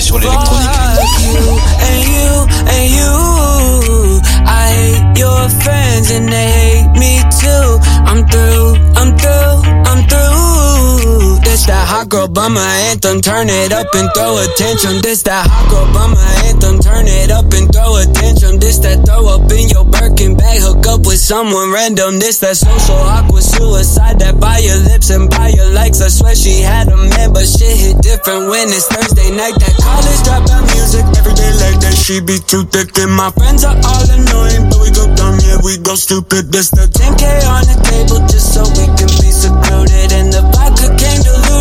sur les hot girl bummer anthem, turn it up and throw attention. This that hot girl bummer anthem, turn it up and throw attention. This that throw up in your Birkin bag, hook up with someone random. This that social awkward suicide that by your lips and by your likes. I swear she had a man, but shit hit different when it's Thursday night. That college dropout music every day like that. She be too thick and my friends are all annoying, but we go dumb, yeah, we go stupid. This the 10k on the table just so we can be secluded. in the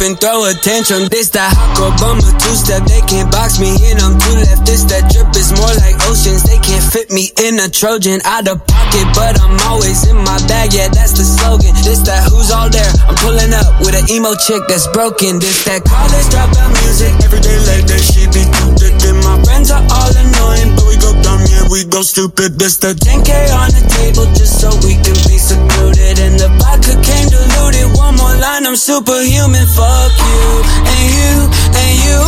And throw attention. This that girl bummer two step. They can't box me in. I'm too left. This that drip is more like oceans. They can't fit me in a Trojan out of pocket, but I'm always in my bag. Yeah, that's the slogan. This that who's all there. I'm pulling up with an emo chick that's broken. This that college dropout music. Every day like that, she be too thick. And my friends are all annoying, but we go dumb, yeah, we go stupid. This the 10k on the table just so we can be secluded. And the vodka came diluted. One more line, I'm superhuman. Fuck you and you and you.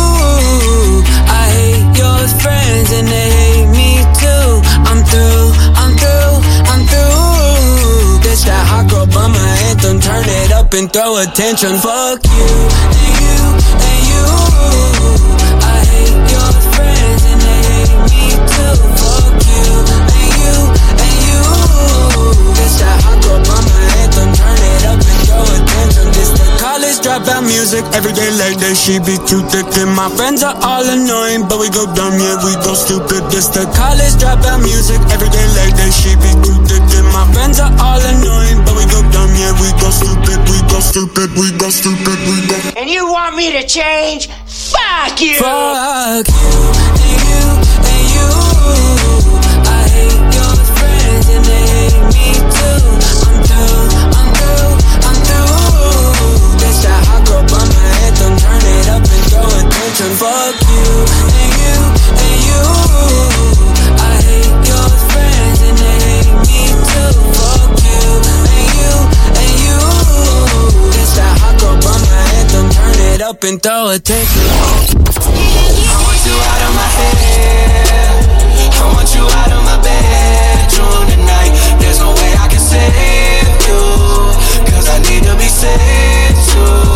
I hate your friends and they hate me too. I'm through, I'm through, I'm through. This that hot girl bummer anthem. Turn it up and throw attention. Fuck you and you and you. I hate your friends and they hate me too. Fuck you dropout music. Every day late that, she be too thick. And my friends are all annoying, but we go dumb, yeah, we go stupid. This the college dropout music. Every day late that, she be too thick. And my friends are all annoying, but we go dumb, yeah, we go stupid, we go stupid, we go stupid, we go. And you want me to change? Fuck you! Fuck you and you and you. Fuck you and you and you. I hate your friends and they hate me too. Fuck you and you and you. This that hot girl bummer anthem. Turn it up and throw attention. I want you out of my head. I want you out of my bedroom tonight. There's no way I can save you. Cause I need to be saved too.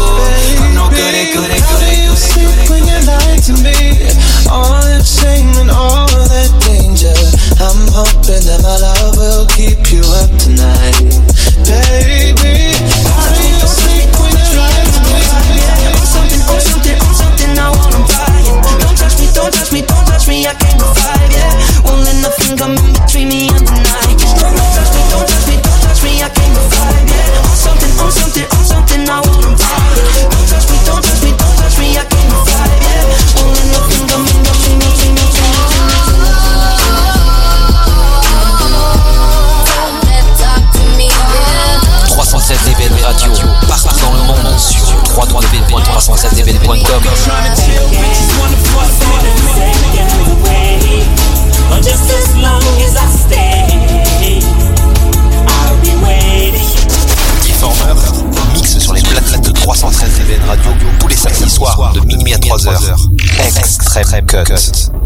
All that shame and all that danger. I'm hoping that my love will keep you up tonight, baby. Something, something, something I wanna buy. Don't touch me, don't touch me, don't touch me. I can't yeah. Won't let nothing come in between me and the night. www.307db.com Informer mixe sur les plates de 313 DBN Radio tous les samedis soirs de minuit à 3h. Extrême Cut.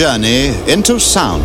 Journey into sound.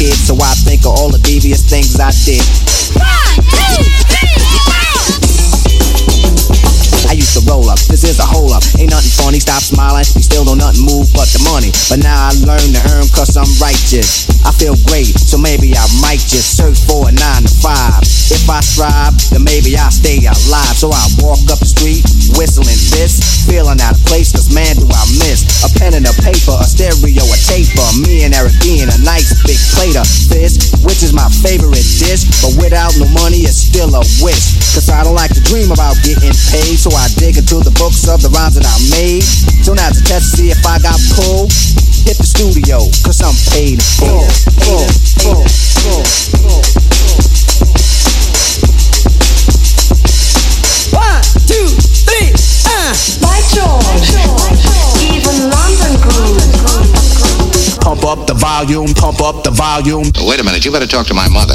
kid, so I think of all the devious things I did. One, two, three, four. I used to roll up, this is a hole up. Ain't nothing funny, stop smiling. You still don't nothing move but the money. But now I learn to earn cause I'm righteous. I feel great, so maybe I might just search for a nine to five. If I strive, then maybe I'll stay alive. So I walk up the street, whistling this, feeling out of place, cause man do I miss a pen and a paper, a stereo, a taper. Me and Eric being a nice big plate of which is my favorite dish. But without no money, it's still a wish. Cause I don't like to dream about getting paid. So I dig into the books of the rhymes that I made. So now to test to see if I got pulled. Hit the studio, cause I'm paid in full. One, two, By George. Even London groove. Pump up the volume, pump up the volume. Wait a minute, you better talk to my mother.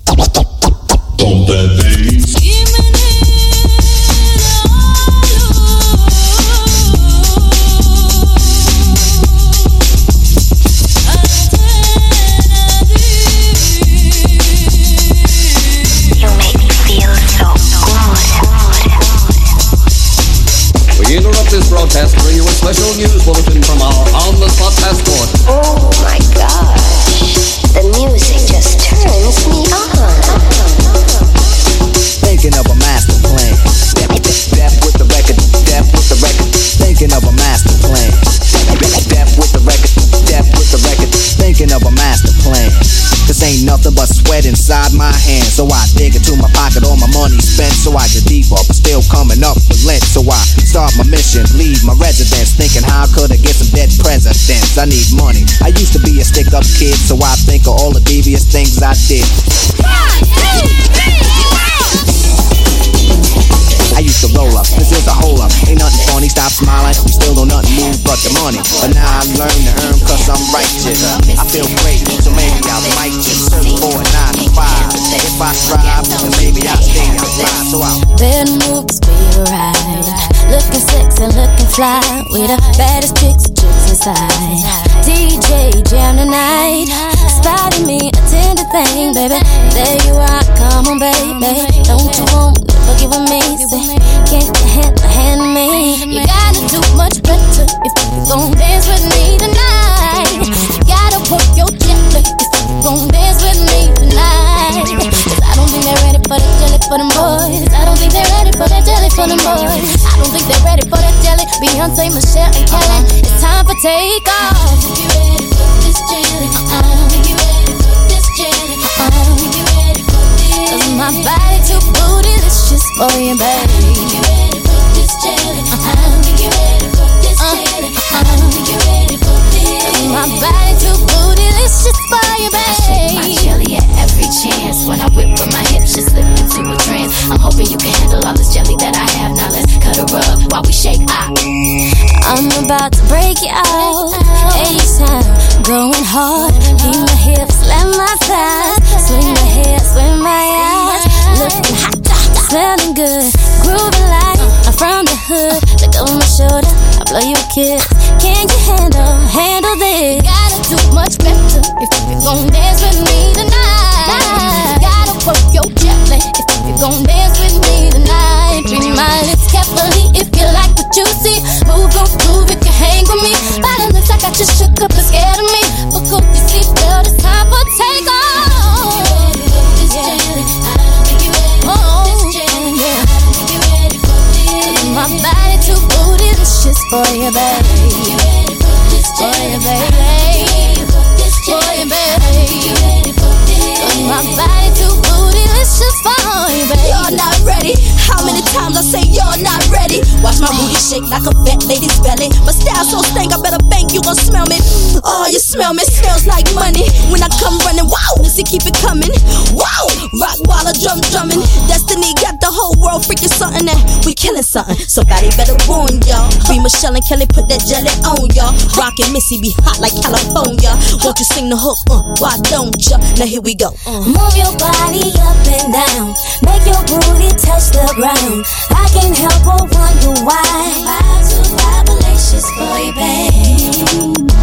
Presidents? I need money. I used to be a stick up kid, so I think of all the devious things I did. I used to roll up. This is a hole up. Ain't nothing funny. Stop smiling. You still don't nothing move but the money. But now I learn to earn cause I'm righteous. I feel great, so maybe I might just search for a nine to five. If I strive, then maybe I'll stay outside. So I'll Better move speed right. Looking sexy, looking fly. We the baddest chicks, chicks inside. DJ jam tonight. Spotted me, attend the thing, baby. There you are, come on, baby. Don't you want to with me? Say, can't you handle, hand me? You gotta do much better if you gon' dance with me tonight. You gotta work your jet if you gon' dance with me tonight. Cause I don't think they're ready for that jelly for them boys. That jelly for them boys. I don't think they're ready for that jelly. Beyonce, Michelle, and Kelly. Uh-huh. It's time for take off. You ready for this jelly? Uh-uh. You ready for this jelly? Uh-uh. You ready for this? Cause my body too bootylicious for you, baby. You ready for this jelly? Uh-uh. You ready for this uh-huh. jelly? Uh-uh. You ready for this? Cause my body bootylicious for you, baby. my jelly at every chance. When I whip with my hips, just slip into a trance. I'm hoping you can handle all this jelly that I have. Now let's cut a rub while we shake. Ah. I'm about to break it out. A-time, going hard. Keep my hips, let my thighs. Swing my hair, swing my eyes. Looking hot, smelling good. Grooving like from the hood. Look over my shoulder, I blow you a kiss. Can you handle, handle this? You Gotta do much better if you're gon' dance with me tonight. Gotta work your jet if you're gon' dance with me tonight. Read my lips carefully if you like what you see. Move, go move if you hang with me. Bottom looks like I just shook up and scared of me. But go your seatbelt, for you, baby. For you, baby. For you, baby. Cause my body too bootylicious for you, baby. You're not ready. How many times I say you're not ready? Watch my booty shake like a fat lady's belly. My style so stank, I better bank you gon' smell me. Oh, you smell me, smells like money. When I come running, wow, Missy keep it coming. Wow, rock I drum drumming. Destiny got the whole world freaking something that we killing something. Somebody better warn y'all. Be Michelle and Kelly, put that jelly on y'all. Rockin' Missy be hot like California. Won't you sing the hook? Uh, why don't ya? Now here we go. Uh. Move your body up and down. Make your booty touch the ground. I can't help but wonder why. Vibracious for you, babe.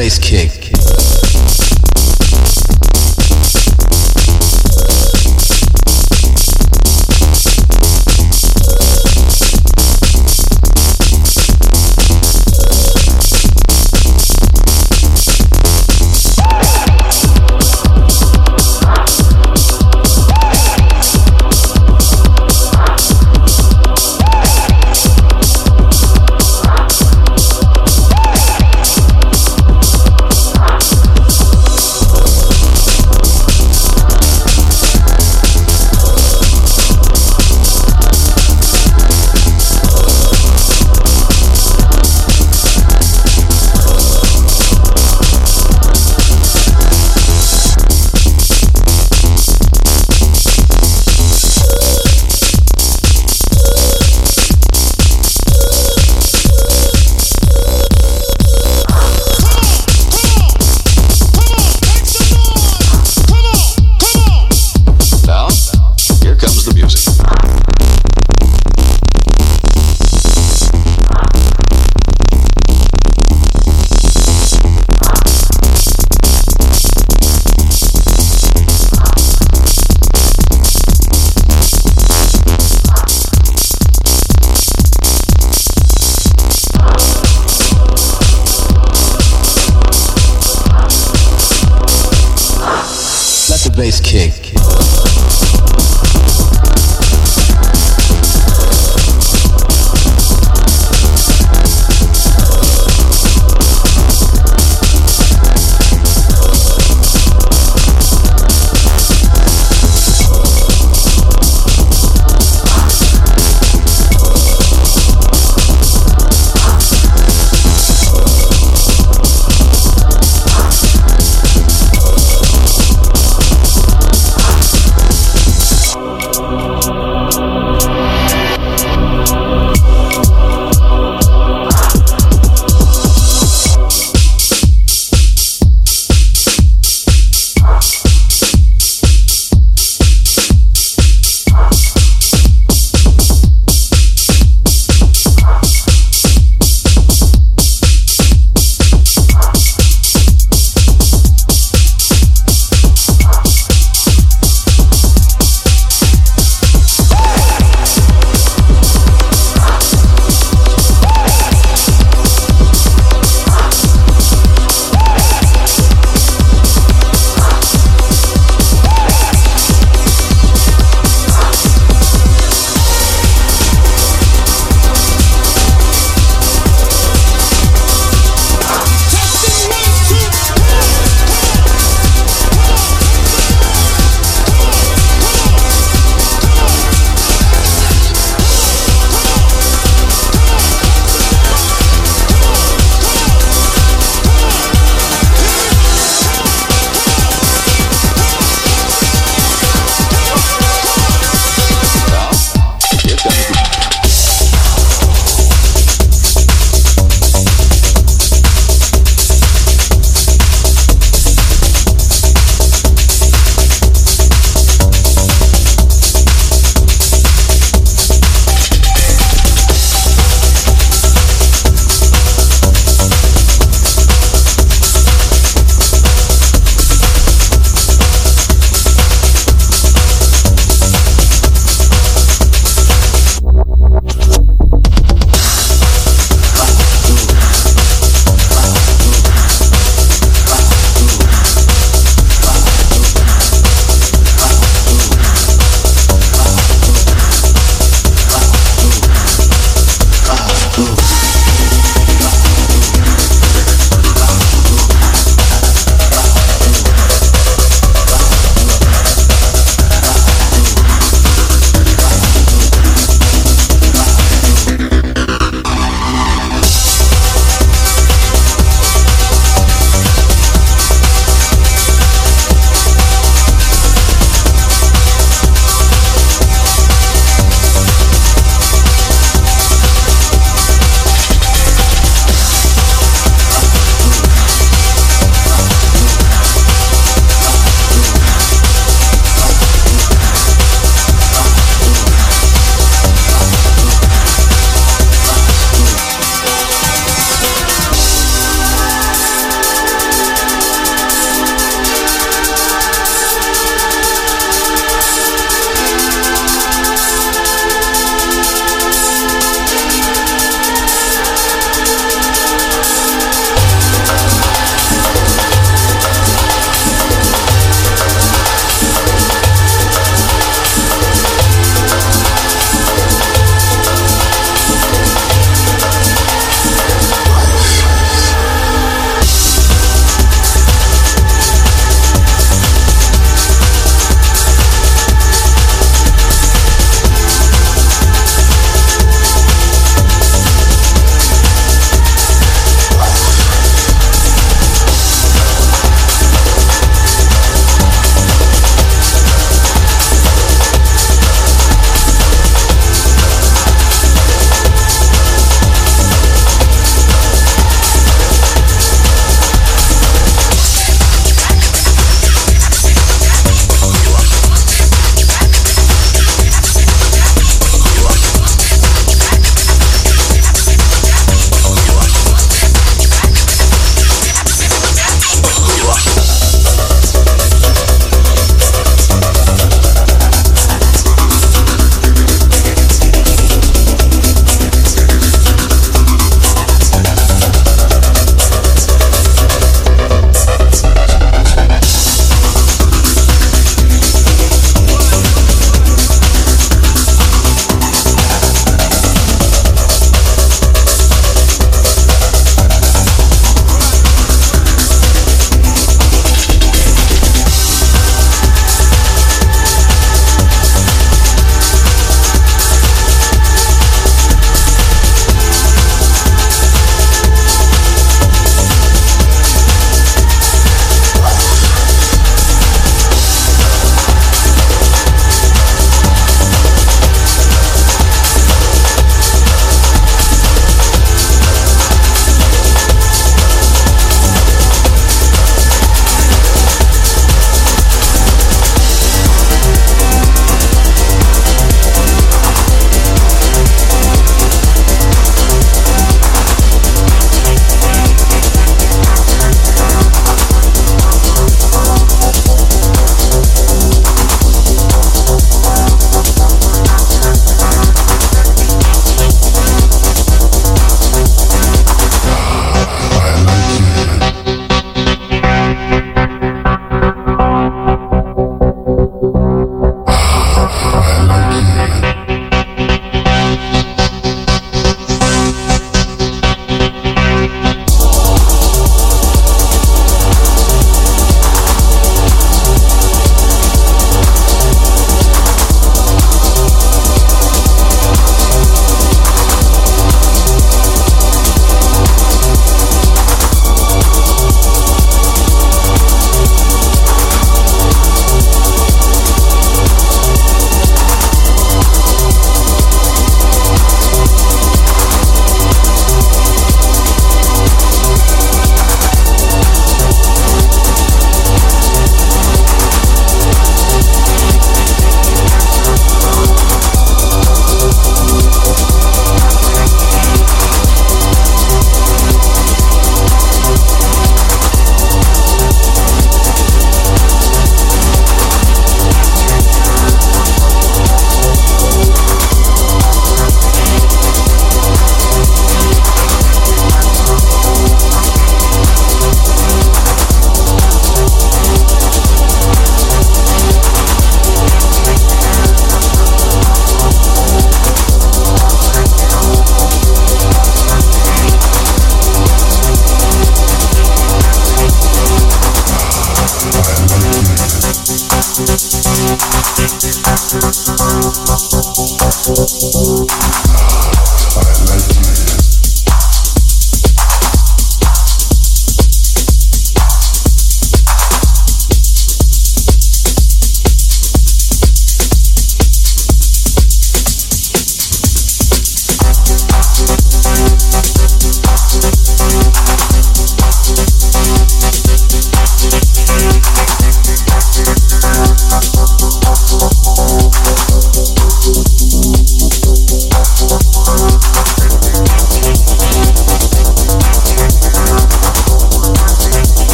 Bass kick.